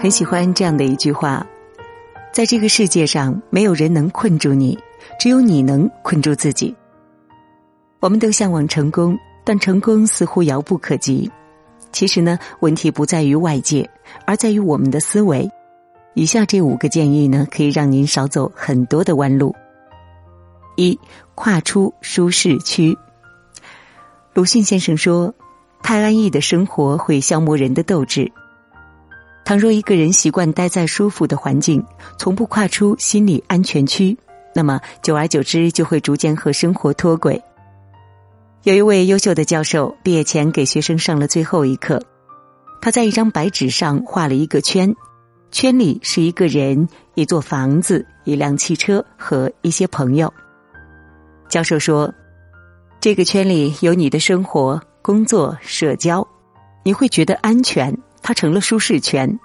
很喜欢这样的一句话：在这个世界上，没有人能困住你，只有你能困住自己。我们都向往成功，但成功似乎遥不可及。其实呢，问题不在于外界，而在于我们的思维。以下这五个建议呢，可以让您少走很多的弯路。一、跨出舒适区。鲁迅先生说：“太安逸的生活会消磨人的斗志。倘若一个人习惯待在舒服的环境，从不跨出心理安全区，那么久而久之就会逐渐和生活脱轨。”有一位优秀的教授毕业前给学生上了最后一课，他在一张白纸上画了一个圈，圈里是一个人、一座房子、一辆汽车和一些朋友。教授说：“这个圈里有你的生活、工作、社交，你会觉得安全，它成了舒适圈。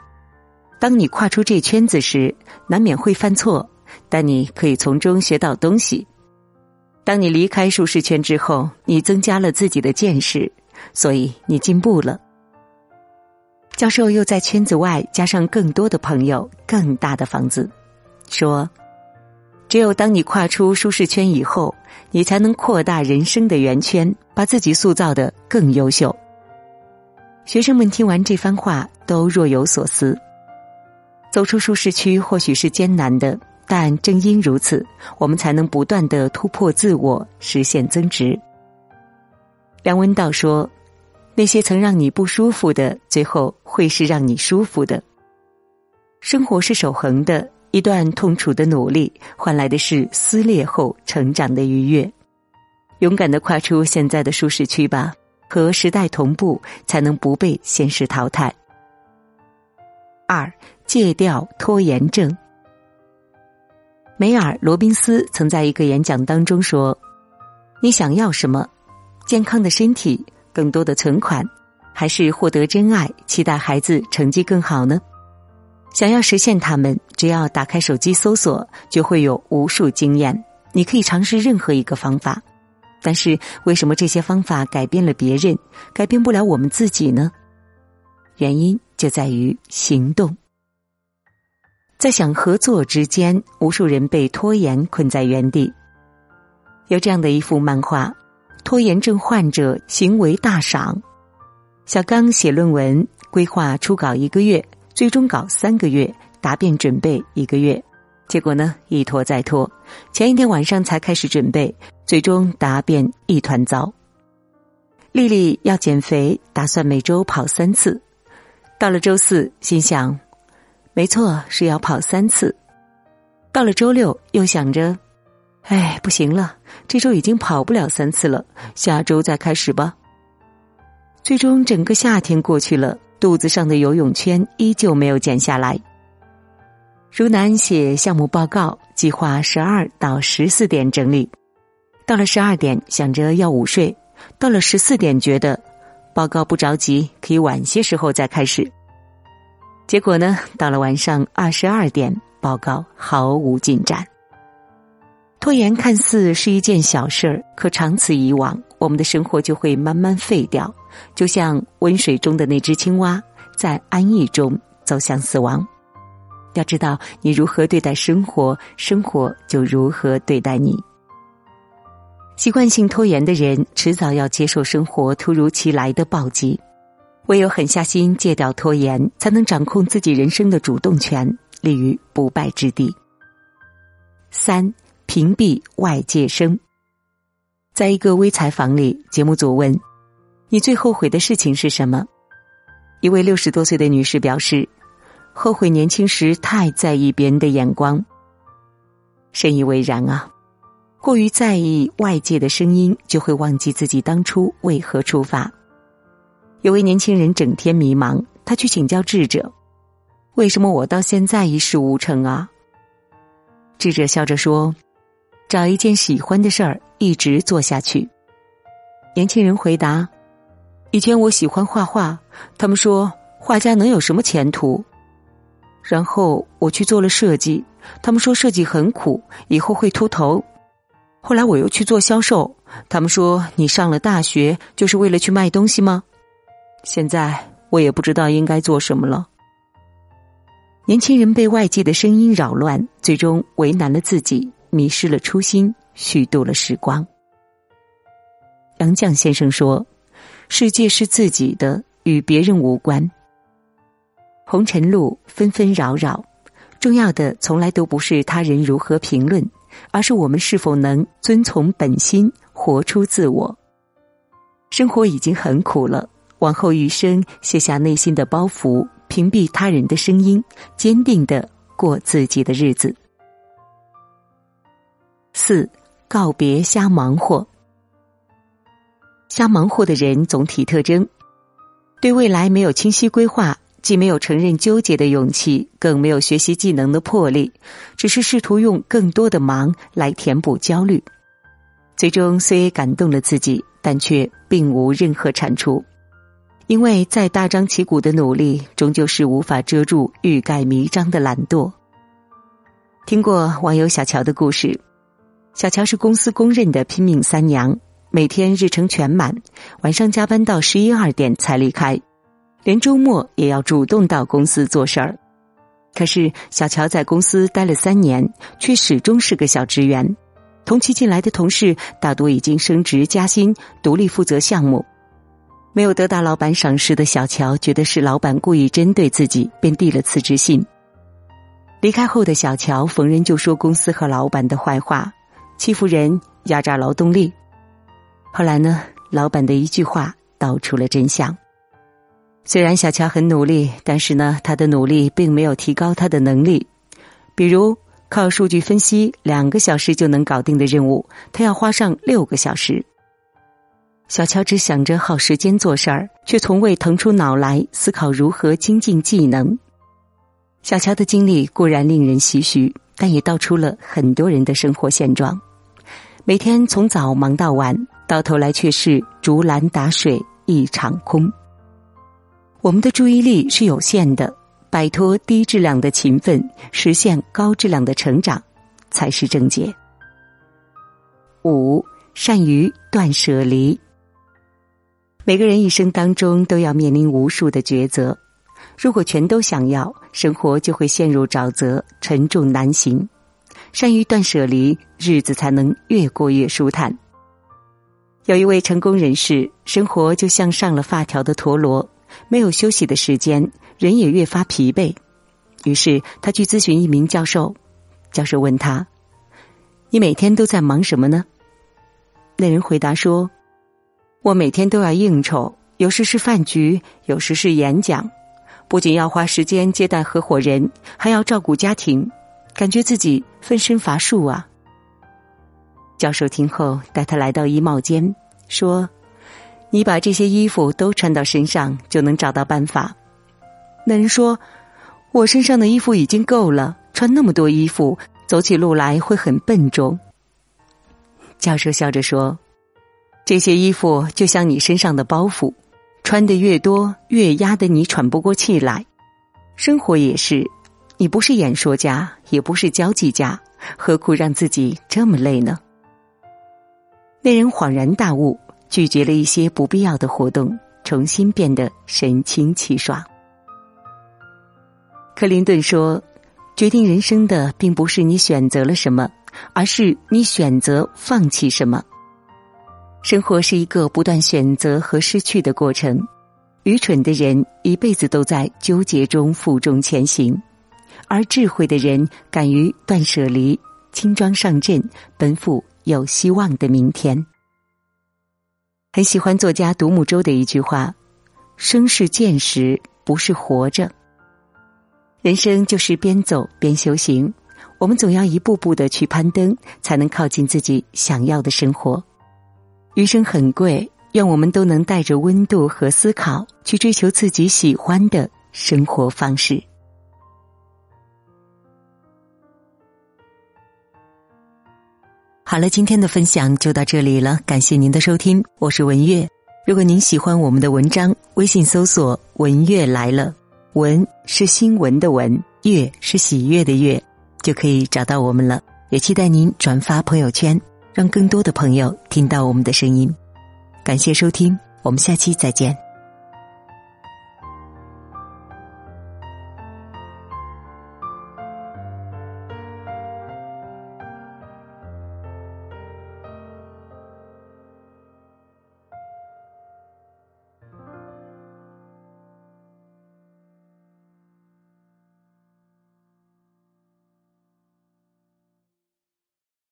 当你跨出这圈子时，难免会犯错，但你可以从中学到东西。”当你离开舒适圈之后，你增加了自己的见识，所以你进步了。教授又在圈子外加上更多的朋友、更大的房子，说：“只有当你跨出舒适圈以后，你才能扩大人生的圆圈，把自己塑造的更优秀。”学生们听完这番话，都若有所思。走出舒适区或许是艰难的。但正因如此，我们才能不断的突破自我，实现增值。梁文道说：“那些曾让你不舒服的，最后会是让你舒服的。生活是守恒的，一段痛楚的努力换来的是撕裂后成长的愉悦。勇敢的跨出现在的舒适区吧，和时代同步，才能不被现实淘汰。”二，戒掉拖延症。梅尔·罗宾斯曾在一个演讲当中说：“你想要什么？健康的身体、更多的存款，还是获得真爱、期待孩子成绩更好呢？想要实现他们，只要打开手机搜索，就会有无数经验。你可以尝试任何一个方法，但是为什么这些方法改变了别人，改变不了我们自己呢？原因就在于行动。”在想合作之间，无数人被拖延困在原地。有这样的一幅漫画：拖延症患者行为大赏。小刚写论文，规划初稿一个月，最终稿三个月，答辩准备一个月，结果呢一拖再拖，前一天晚上才开始准备，最终答辩一团糟。丽丽要减肥，打算每周跑三次，到了周四，心想。没错，是要跑三次。到了周六，又想着，哎，不行了，这周已经跑不了三次了，下周再开始吧。最终，整个夏天过去了，肚子上的游泳圈依旧没有减下来。如南写项目报告，计划十二到十四点整理，到了十二点想着要午睡，到了十四点觉得报告不着急，可以晚些时候再开始。结果呢？到了晚上二十二点，报告毫无进展。拖延看似是一件小事儿，可长此以往，我们的生活就会慢慢废掉，就像温水中的那只青蛙，在安逸中走向死亡。要知道，你如何对待生活，生活就如何对待你。习惯性拖延的人，迟早要接受生活突如其来的暴击。唯有狠下心戒掉拖延，才能掌控自己人生的主动权，立于不败之地。三、屏蔽外界声。在一个微采访里，节目组问：“你最后悔的事情是什么？”一位六十多岁的女士表示：“后悔年轻时太在意别人的眼光。”深以为然啊！过于在意外界的声音，就会忘记自己当初为何出发。有位年轻人整天迷茫，他去请教智者：“为什么我到现在一事无成啊？”智者笑着说：“找一件喜欢的事儿，一直做下去。”年轻人回答：“以前我喜欢画画，他们说画家能有什么前途？然后我去做了设计，他们说设计很苦，以后会秃头。后来我又去做销售，他们说你上了大学就是为了去卖东西吗？”现在我也不知道应该做什么了。年轻人被外界的声音扰乱，最终为难了自己，迷失了初心，虚度了时光。杨绛先生说：“世界是自己的，与别人无关。红尘路纷纷扰扰，重要的从来都不是他人如何评论，而是我们是否能遵从本心，活出自我。生活已经很苦了，往后余生，卸下内心的包袱，屏蔽他人的声音，坚定的过自己的日子。四，告别瞎忙活。”瞎忙活的人总体特征：对未来没有清晰规划，既没有承认纠结的勇气，更没有学习技能的魄力，只是试图用更多的忙来填补焦虑。最终虽感动了自己，但却并无任何产出，因为再大张旗鼓的努力，终究是无法遮住欲盖弥彰的懒惰。听过网友小乔的故事，小乔是公司公认的拼命三娘。每天日程全满，晚上加班到十一二点才离开，连周末也要主动到公司做事儿。可是小乔在公司待了三年，却始终是个小职员。同期进来的同事大多已经升职加薪，独立负责项目。没有得到老板赏识的小乔，觉得是老板故意针对自己，便递了辞职信。离开后的小乔，逢人就说公司和老板的坏话，欺负人，压榨劳动力。后来呢？老板的一句话道出了真相。虽然小乔很努力，但是呢，他的努力并没有提高他的能力。比如靠数据分析两个小时就能搞定的任务，他要花上六个小时。小乔只想着耗时间做事儿，却从未腾出脑来思考如何精进技能。小乔的经历固然令人唏嘘，但也道出了很多人的生活现状：每天从早忙到晚。到头来却是竹篮打水一场空。我们的注意力是有限的，摆脱低质量的勤奋，实现高质量的成长，才是正解。五，善于断舍离。每个人一生当中都要面临无数的抉择，如果全都想要，生活就会陷入沼泽，沉重难行。善于断舍离，日子才能越过越舒坦。有一位成功人士，生活就像上了发条的陀螺，没有休息的时间，人也越发疲惫。于是他去咨询一名教授，教授问他：“你每天都在忙什么呢？”那人回答说：“我每天都要应酬，有时是饭局，有时是演讲，不仅要花时间接待合伙人，还要照顾家庭，感觉自己分身乏术啊。”教授听后，带他来到衣帽间，说：“你把这些衣服都穿到身上，就能找到办法。”那人说：“我身上的衣服已经够了，穿那么多衣服，走起路来会很笨重。”教授笑着说：“这些衣服就像你身上的包袱，穿的越多，越压得你喘不过气来。生活也是，你不是演说家，也不是交际家，何苦让自己这么累呢？”那人恍然大悟，拒绝了一些不必要的活动，重新变得神清气爽。克林顿说：“决定人生的并不是你选择了什么，而是你选择放弃什么。生活是一个不断选择和失去的过程。愚蠢的人一辈子都在纠结中负重前行，而智慧的人敢于断舍离，轻装上阵，奔赴。”有希望的明天。很喜欢作家独木舟的一句话：“生是见识，不是活着。”人生就是边走边修行，我们总要一步步的去攀登，才能靠近自己想要的生活。余生很贵，愿我们都能带着温度和思考，去追求自己喜欢的生活方式。好了，今天的分享就到这里了，感谢您的收听，我是文月。如果您喜欢我们的文章，微信搜索“文月来了”，文是新闻的文，月是喜悦的月，就可以找到我们了。也期待您转发朋友圈，让更多的朋友听到我们的声音。感谢收听，我们下期再见。